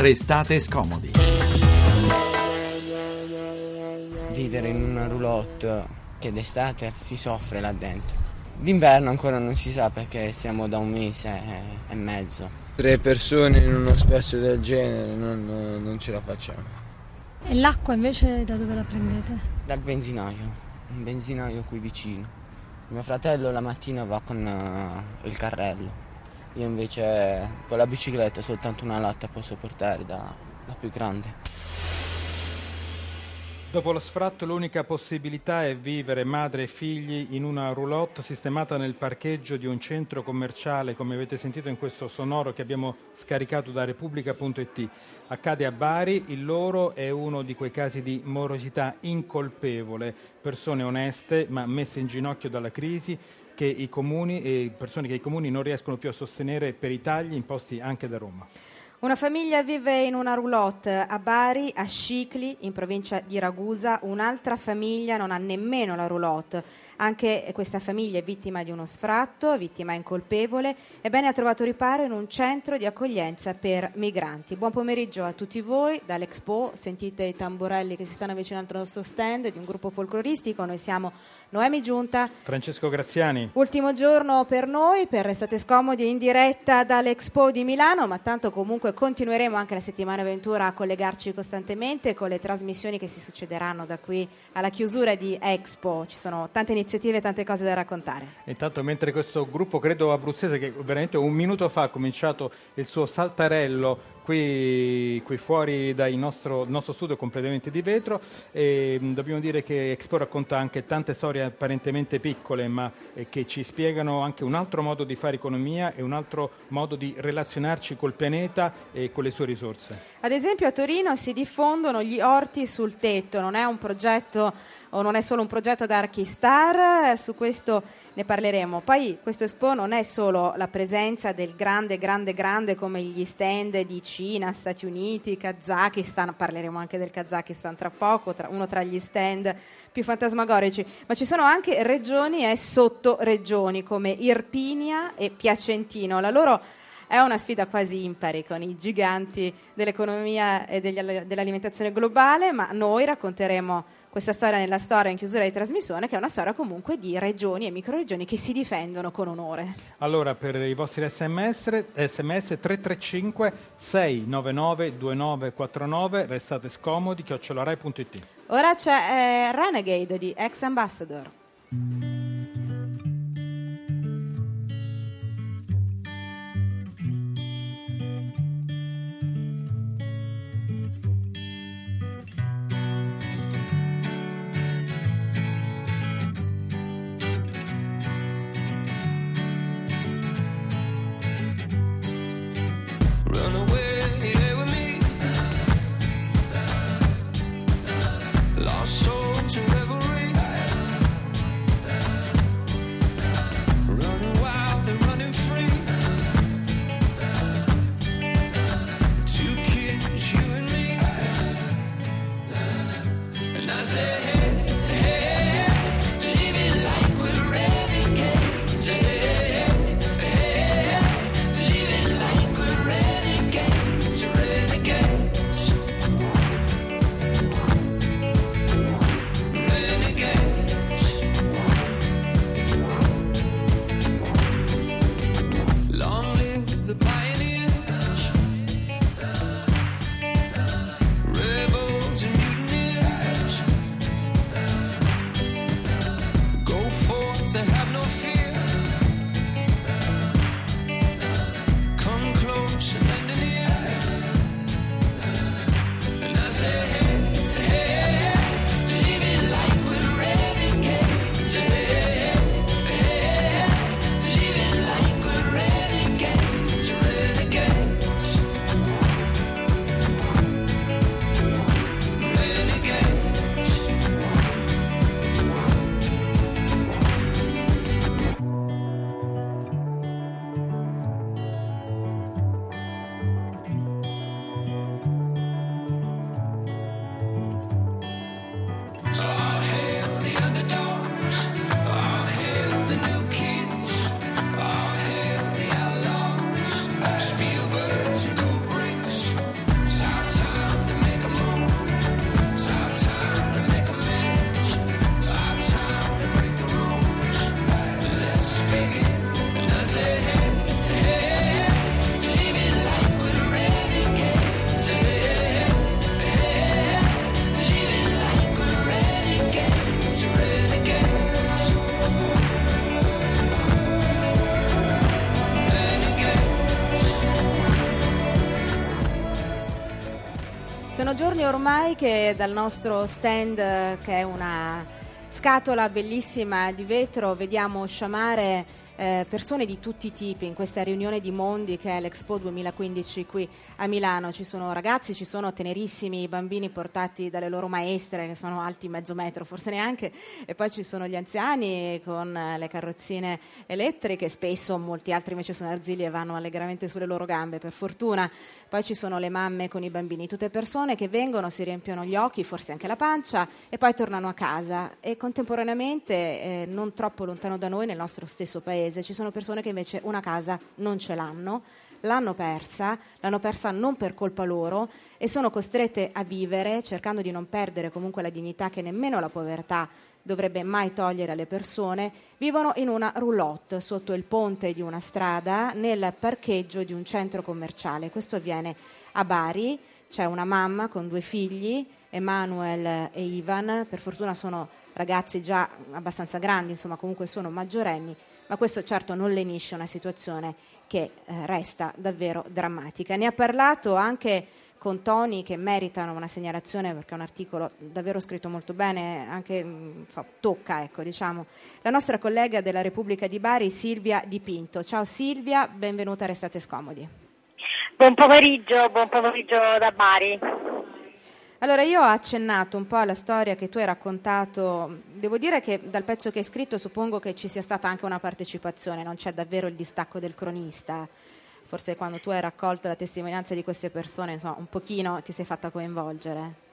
Restate scomodi. Vivere in una roulotte che d'estate si soffre là dentro. D'inverno ancora non si sa perché siamo da un mese e mezzo. Tre persone in uno spazio del genere non, non ce la facciamo. E l'acqua invece da dove la prendete? Dal benzinaio, un benzinaio qui vicino. Mio fratello la mattina va con uh, il carrello io invece con la bicicletta soltanto una latta posso portare da, più grande. Dopo lo sfratto l'unica possibilità è vivere madre e figli in una roulotte sistemata nel parcheggio di un centro commerciale, come avete sentito in questo sonoro che abbiamo scaricato da Repubblica.it. Accade a Bari, il loro è uno di quei casi di morosità incolpevole, persone oneste ma messe in ginocchio dalla crisi, che i comuni persone che i comuni non riescono più a sostenere per i tagli imposti anche da Roma. Una famiglia vive in una roulotte a Bari, a Scicli, in provincia di Ragusa. Un'altra famiglia non ha nemmeno la roulotte. Anche questa famiglia è vittima di uno sfratto, vittima incolpevole. Ebbene, ha trovato riparo in un centro di accoglienza per migranti. Buon pomeriggio a tutti voi dall'Expo. Sentite i tamburelli che si stanno avvicinando al nostro stand di un gruppo folcloristico. Noi siamo Noemi Giunta. Francesco Graziani. Ultimo giorno per noi, per Restate Scomodi in diretta dall'Expo di Milano, ma tanto comunque continueremo anche la settimana avventura a collegarci costantemente con le trasmissioni che si succederanno da qui alla chiusura di Expo. Ci sono tante iniziative e tante cose da raccontare. Intanto mentre questo gruppo, credo abruzzese, che veramente un minuto fa ha cominciato il suo saltarello qui, qui fuori dal nostro, nostro, studio completamente di vetro e mm, dobbiamo dire che Expo racconta anche tante storie apparentemente piccole ma eh, che ci spiegano anche un altro modo di fare economia e un altro modo di relazionarci col pianeta e con le sue risorse. Ad esempio a Torino si diffondono gli orti sul tetto, non è un progetto o non è solo un progetto da Archistar, su questo ne parleremo. Poi questo Expo non è solo la presenza del grande, grande, grande come gli stand di Cina, Stati Uniti, Kazakistan, parleremo anche del Kazakistan tra poco, tra, uno tra gli stand più fantasmagorici, ma ci sono anche regioni e sottoregioni come Irpinia e Piacentino. La loro è una sfida quasi impari con i giganti dell'economia e dell'alimentazione globale, ma noi racconteremo questa storia nella storia in chiusura di trasmissione, che è una storia comunque di regioni e microregioni che si difendono con onore. Allora, per i vostri sms, sms 335 699 2949, restate scomodi, chiocciolarai.it. Ora c'è eh, Renegade di Ex Ambassador. Ormai che dal nostro stand, che è una scatola bellissima di vetro, vediamo sciamare eh, persone di tutti i tipi in questa riunione di mondi che è l'Expo 2015 qui a Milano. Ci sono ragazzi, ci sono tenerissimi bambini portati dalle loro maestre che sono alti mezzo metro, forse neanche, e poi ci sono gli anziani con le carrozzine elettriche, spesso molti altri invece sono arzili e vanno allegramente sulle loro gambe, per fortuna. Poi ci sono le mamme con i bambini, tutte persone che vengono, si riempiono gli occhi, forse anche la pancia, e poi tornano a casa. E contemporaneamente, eh, non troppo lontano da noi, nel nostro stesso paese, ci sono persone che invece una casa non ce l'hanno, l'hanno persa, l'hanno persa non per colpa loro e sono costrette a vivere cercando di non perdere comunque la dignità che nemmeno la povertà dovrebbe mai togliere alle persone, vivono in una roulotte sotto il ponte di una strada nel parcheggio di un centro commerciale. Questo avviene a Bari, c'è una mamma con due figli, Emanuel e Ivan, per fortuna sono ragazzi già abbastanza grandi, insomma comunque sono maggiorenni, ma questo certo non lenisce una situazione che eh, resta davvero drammatica. Ne ha parlato anche con toni che meritano una segnalazione perché è un articolo davvero scritto molto bene, anche mm, so, tocca, ecco, diciamo. La nostra collega della Repubblica di Bari, Silvia Di Pinto. Ciao Silvia, benvenuta a Restate Scomodi. Buon pomeriggio, buon pomeriggio da Bari. Allora, io ho accennato un po' alla storia che tu hai raccontato. Devo dire che dal pezzo che hai scritto suppongo che ci sia stata anche una partecipazione, non c'è davvero il distacco del cronista. Forse quando tu hai raccolto la testimonianza di queste persone, insomma, un pochino ti sei fatta coinvolgere.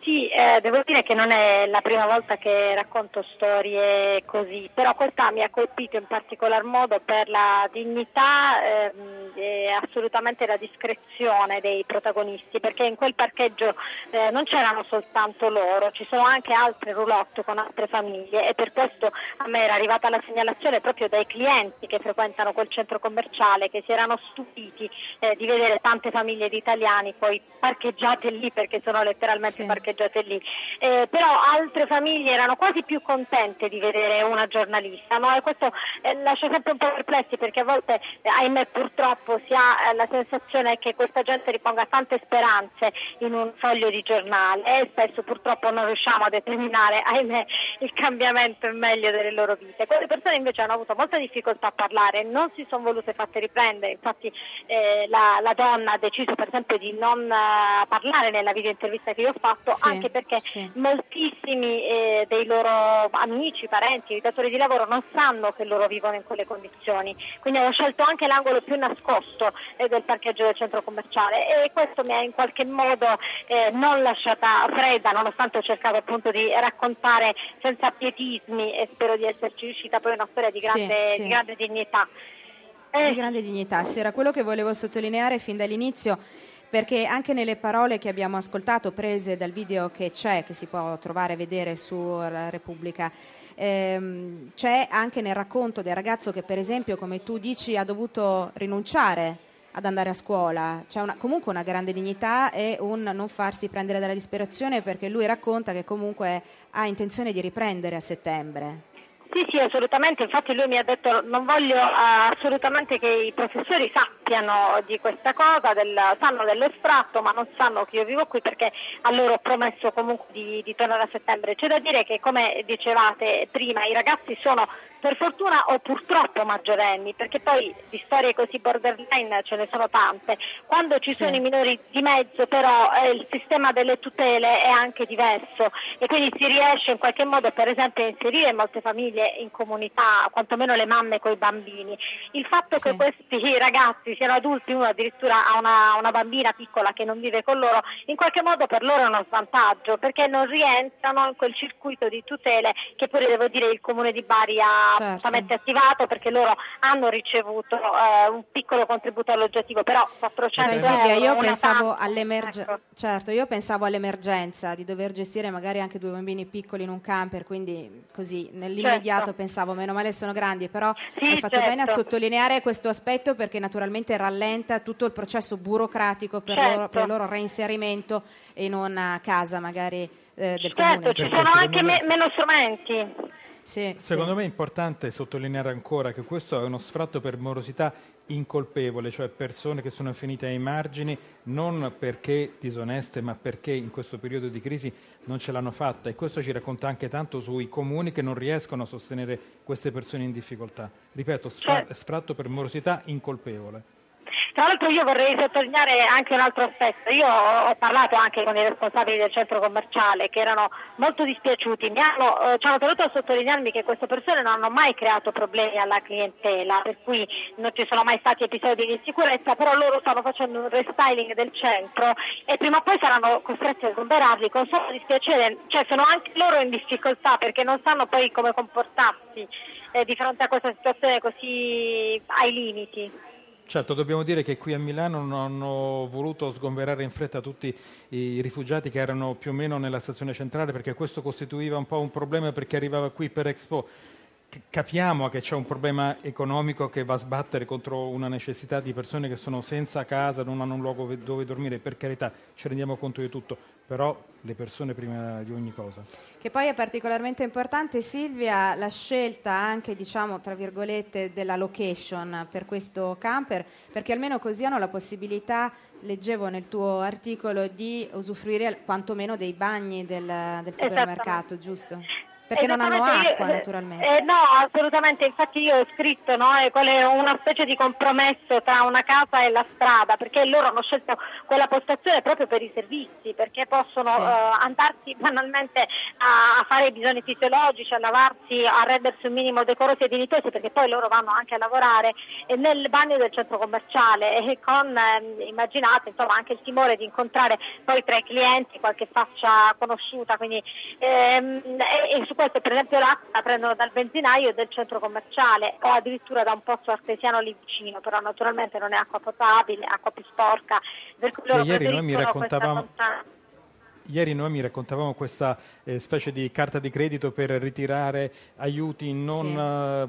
Sì, eh, devo dire che non è la prima volta che racconto storie così, però questa mi ha colpito in particolar modo per la dignità ehm, e assolutamente la discrezione dei protagonisti, perché in quel parcheggio eh, non c'erano soltanto loro, ci sono anche altre roulotte con altre famiglie e per questo a me era arrivata la segnalazione proprio dai clienti che frequentano quel centro commerciale, che si erano stupiti eh, di vedere tante famiglie di italiani poi parcheggiate lì perché sono letteralmente sì. parcheggiate parcheggiate lì. Eh, però altre famiglie erano quasi più contente di vedere una giornalista no? e questo eh, lascia sempre un po' perplessi perché a volte, eh, ahimè purtroppo, si ha eh, la sensazione che questa gente riponga tante speranze in un foglio di giornale e spesso purtroppo non riusciamo a determinare, ahimè, il cambiamento in meglio delle loro vite. Quelle persone invece hanno avuto molta difficoltà a parlare, non si sono volute fatte riprendere, infatti eh, la, la, donna ha deciso per esempio di non uh, parlare nella video intervista che io ho fatto sì, anche perché sì. moltissimi eh, dei loro amici, parenti, datori di lavoro non sanno che loro vivono in quelle condizioni. Quindi hanno scelto anche l'angolo più nascosto eh, del parcheggio del centro commerciale. E questo mi ha in qualche modo eh, non lasciata fredda, nonostante ho cercato appunto di raccontare senza pietismi e spero di esserci riuscita poi una storia di grande, sì, di grande dignità. Di grande dignità, sì, era quello che volevo sottolineare fin dall'inizio perché anche nelle parole che abbiamo ascoltato, prese dal video che c'è, che si può trovare e vedere su Repubblica, ehm, c'è anche nel racconto del ragazzo che per esempio, come tu dici, ha dovuto rinunciare ad andare a scuola, c'è una, comunque una grande dignità e un non farsi prendere dalla disperazione perché lui racconta che comunque ha intenzione di riprendere a settembre. Sì, sì, assolutamente, infatti lui mi ha detto non voglio uh, assolutamente che i professori sappiano di questa cosa, del, sanno dell'estratto ma non sanno che io vivo qui perché a loro ho promesso comunque di, di tornare a settembre. C'è da dire che come dicevate prima i ragazzi sono per fortuna o purtroppo maggiorenni, perché poi di storie così borderline ce ne sono tante. Quando ci sì. sono i minori di mezzo però eh, il sistema delle tutele è anche diverso e quindi si riesce in qualche modo per esempio a inserire molte famiglie in comunità, quantomeno le mamme con i bambini. Il fatto sì. che questi ragazzi siano adulti, uno addirittura ha una, una bambina piccola che non vive con loro, in qualche modo per loro è uno svantaggio perché non rientrano in quel circuito di tutele che pure devo dire il comune di Bari ha assolutamente certo. attivato perché loro hanno ricevuto eh, un piccolo contributo all'oggettivo, però 400 Sai, Silvia, euro, io pensavo, ecco. certo, io pensavo all'emergenza di dover gestire magari anche due bambini piccoli in un camper, quindi così nell'immediato certo. pensavo meno male sono grandi, però sì, hai fatto certo. bene a sottolineare questo aspetto perché naturalmente rallenta tutto il processo burocratico per, loro, per il loro reinserimento in una casa magari eh, del certo, comune. ci sono anche me- meno strumenti. Sì, Secondo sì. me è importante sottolineare ancora che questo è uno sfratto per morosità incolpevole, cioè persone che sono finite ai margini non perché disoneste, ma perché in questo periodo di crisi non ce l'hanno fatta e questo ci racconta anche tanto sui comuni che non riescono a sostenere queste persone in difficoltà. Ripeto, sfra- Certo. sfratto per morosità incolpevole. Tra l'altro io vorrei sottolineare anche un altro aspetto, io ho parlato anche con i responsabili del centro commerciale che erano molto dispiaciuti, mi hanno, eh, ci hanno tenuto a sottolinearmi che queste persone non hanno mai creato problemi alla clientela, per cui non ci sono mai stati episodi di insicurezza, però loro stanno facendo un restyling del centro e prima o poi saranno costretti a sgomberarli con solo dispiacere, cioè sono anche loro in difficoltà perché non sanno poi come comportarsi eh, di fronte a questa situazione così ai limiti. Certo, dobbiamo dire che qui a Milano non hanno voluto sgomberare in fretta tutti i rifugiati che erano più o meno nella stazione centrale perché questo costituiva un po' un problema perché arrivava qui per Expo. Capiamo che c'è un problema economico che va a sbattere contro una necessità di persone che sono senza casa, non hanno un luogo ve- dove dormire, per carità, ci rendiamo conto di tutto, però le persone prima di ogni cosa. Che poi è particolarmente importante, Silvia, la scelta anche, diciamo, tra virgolette, della location per questo camper, perché almeno così hanno la possibilità, leggevo nel tuo articolo, di usufruire quantomeno dei bagni del, del supermercato, giusto? Perché non hanno acqua, io- naturalmente. eh, no, assolutamente, infatti io ho scritto no, eh, una specie di compromesso tra una casa e la strada, perché loro hanno scelto quella postazione proprio per i servizi, perché possono Sì. eh, andarsi banalmente a, fare i bisogni fisiologici, a lavarsi, a rendersi un minimo decorosi e dignitosi, perché poi loro vanno anche a lavorare eh, nel bagno del centro commerciale e con, ehm, immaginate, insomma, anche il timore di incontrare poi tra i clienti qualche faccia conosciuta, quindi ehm, e, e su questo per esempio l'acqua la prendono dal benzinaio del centro commerciale o addirittura da un pozzo artesiano lì vicino, però naturalmente non è acqua potabile, acqua più sporca, per cui loro ieri noi mi questa raccontavamo- constanza. Ieri noi mi raccontavamo questa eh, specie di carta di credito per ritirare aiuti non Sì.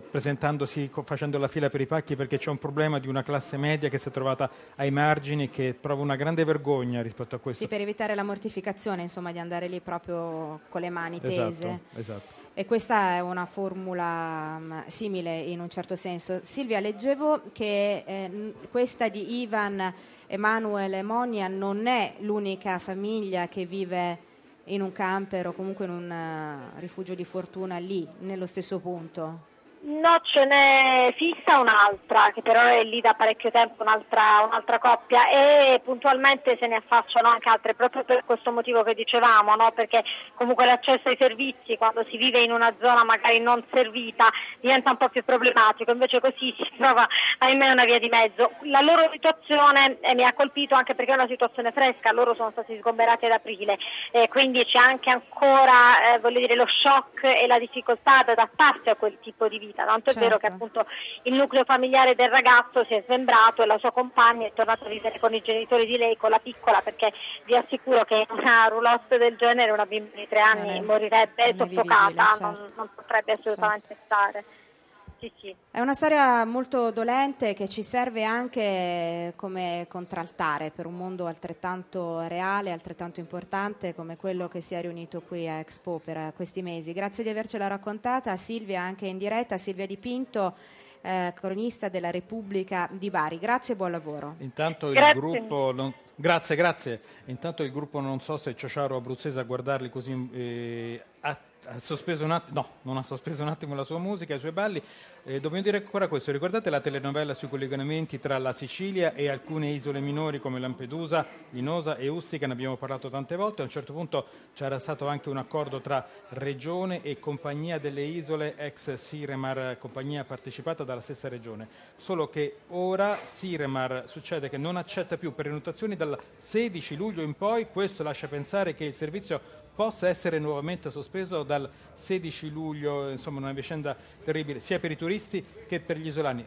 eh, presentandosi, co- facendo la fila per i pacchi perché c'è un problema di una classe media che si è trovata ai margini che prova una grande vergogna rispetto a questo. Sì, per evitare la mortificazione, insomma, di andare lì proprio con le mani tese. esatto, esatto. E questa è una formula mm, simile in un certo senso. Silvia, leggevo che eh, questa di Ivan Emanuele Monia non è l'unica famiglia che vive in un camper o comunque in un eh, rifugio di fortuna lì, nello stesso punto. No, ce n'è fissa un'altra, che però è lì da parecchio tempo, un'altra, un'altra coppia, e puntualmente se ne affacciano anche altre, proprio per questo motivo che dicevamo, no? perché comunque l'accesso ai servizi quando si vive in una zona magari non servita diventa un po' più problematico, invece così si trova ahimè una via di mezzo. La loro situazione eh, mi ha colpito anche perché è una situazione fresca, loro sono stati sgomberati ad aprile, eh, quindi c'è anche ancora eh, dire, lo shock e la difficoltà ad adattarsi a quel tipo di vita. Tanto è vero che Certo. appunto il nucleo familiare del ragazzo si è smembrato e la sua compagna è tornata a vivere con i genitori di lei, con la piccola, perché vi assicuro che una roulotte del genere una bimba di tre anni morirebbe soffocata, certo. non, non potrebbe assolutamente stare. Sì, sì. È una storia molto dolente che ci serve anche come contraltare per un mondo altrettanto reale, altrettanto importante come quello che si è riunito qui a Expo per questi mesi. Grazie di avercela raccontata, Silvia anche in diretta, Silvia Di Pinto, eh, cronista della Repubblica di Bari. Grazie e buon lavoro. Intanto il Grazie. gruppo, non- grazie, grazie. Intanto il gruppo non so se Ciociaro Abruzzese a guardarli così eh, ha, ha sospeso un attimo, no, non ha sospeso un attimo la sua musica, i suoi balli. Eh, dobbiamo dire ancora questo, ricordate la telenovela sui collegamenti tra la Sicilia e alcune isole minori come Lampedusa, Linosa e Ustica, ne abbiamo parlato tante volte, a un certo punto c'era stato anche un accordo tra Regione e Compagnia delle Isole, ex Siremar, compagnia partecipata dalla stessa regione, solo che ora Siremar succede che non accetta più prenotazioni dal 16 luglio in poi, questo lascia pensare che il servizio possa essere nuovamente sospeso dal 16 luglio, insomma una vicenda terribile sia per i turisti che per gli isolani.